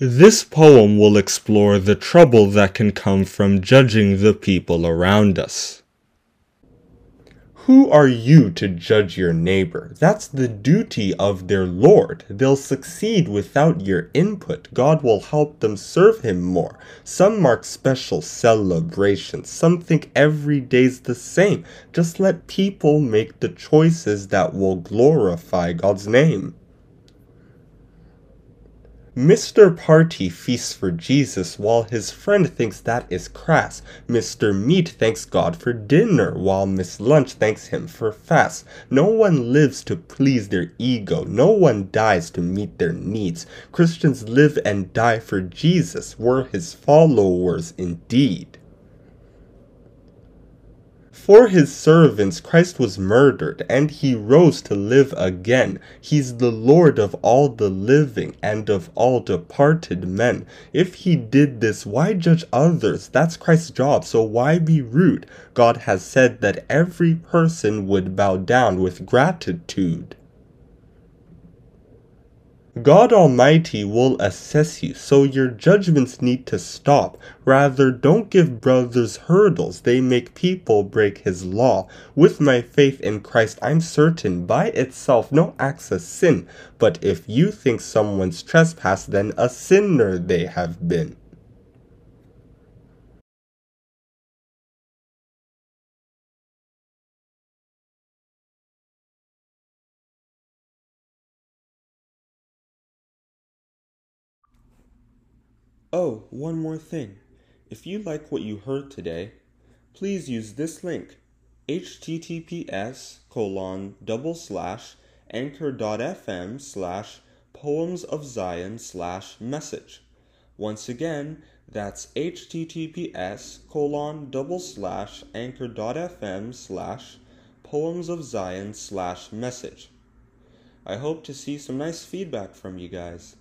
This poem will explore the trouble that can come from judging the people around us. Who are you to judge your neighbor? That's the duty of their Lord. They'll succeed without your input. God will help them serve Him more. Some mark special celebrations. Some think every day's the same. Just let people make the choices that will glorify God's name. Mr. Party feasts for Jesus while his friend thinks that is crass. Mr. Meat thanks God for dinner while Miss Lunch thanks him for fast. No one lives to please their ego. No one dies to meet their needs. Christians live and die for Jesus. We're his followers indeed. For his servants Christ was murdered, and he rose to live again. He's the Lord of all the living and of all departed men. If he did this, why judge others? That's Christ's job, so why be rude? God has said that every person would bow down with gratitude. God Almighty will assess you, so your judgments need to stop. Rather, don't give brothers hurdles, they make people break his law. With my faith in Christ, I'm certain by itself no act's a sin, but if you think someone's trespass, then a sinner they have been. Oh, one more thing. If you like what you heard today, please use this link https colon double slash anchor.fm slash poems of Zion slash message. Once again, that's https colon double slash anchor.fm slash poems of Zion slash message. I hope to see some nice feedback from you guys.